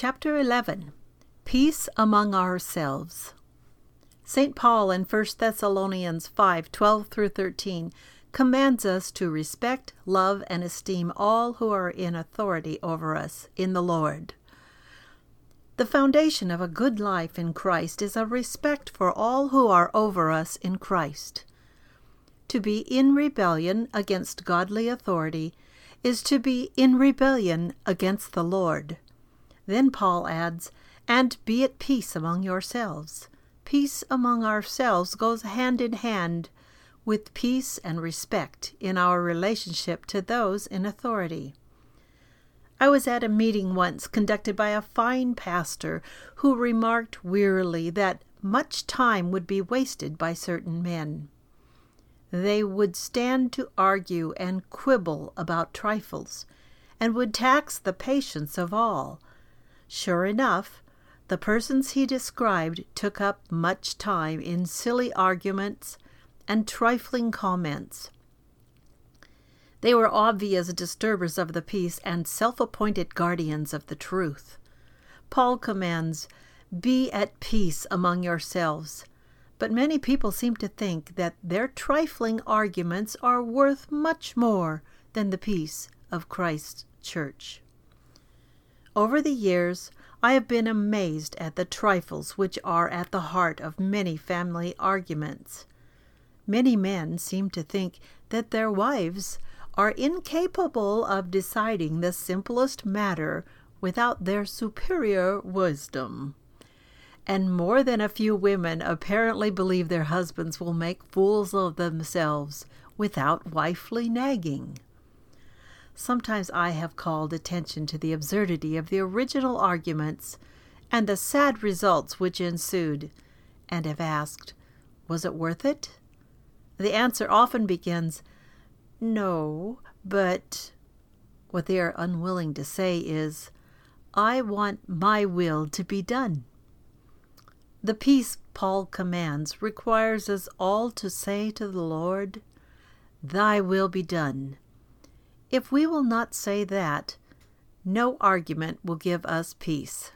Chapter 11 Peace Among Ourselves. St. Paul in 1 Thessalonians 5 12 through 13 commands us to respect, love, and esteem all who are in authority over us in the Lord. The foundation of a good life in Christ is a respect for all who are over us in Christ. To be in rebellion against godly authority is to be in rebellion against the Lord. Then Paul adds, And be at peace among yourselves. Peace among ourselves goes hand in hand with peace and respect in our relationship to those in authority. I was at a meeting once conducted by a fine pastor who remarked wearily that much time would be wasted by certain men. They would stand to argue and quibble about trifles, and would tax the patience of all. Sure enough, the persons he described took up much time in silly arguments and trifling comments. They were obvious disturbers of the peace and self appointed guardians of the truth. Paul commands, Be at peace among yourselves. But many people seem to think that their trifling arguments are worth much more than the peace of Christ's church. Over the years, I have been amazed at the trifles which are at the heart of many family arguments. Many men seem to think that their wives are incapable of deciding the simplest matter without their superior wisdom and more than a few women apparently believe their husbands will make fools of themselves without wifely nagging. Sometimes I have called attention to the absurdity of the original arguments and the sad results which ensued, and have asked, Was it worth it? The answer often begins, No, but what they are unwilling to say is, I want my will to be done. The peace Paul commands requires us all to say to the Lord, Thy will be done. If we will not say that, no argument will give us peace.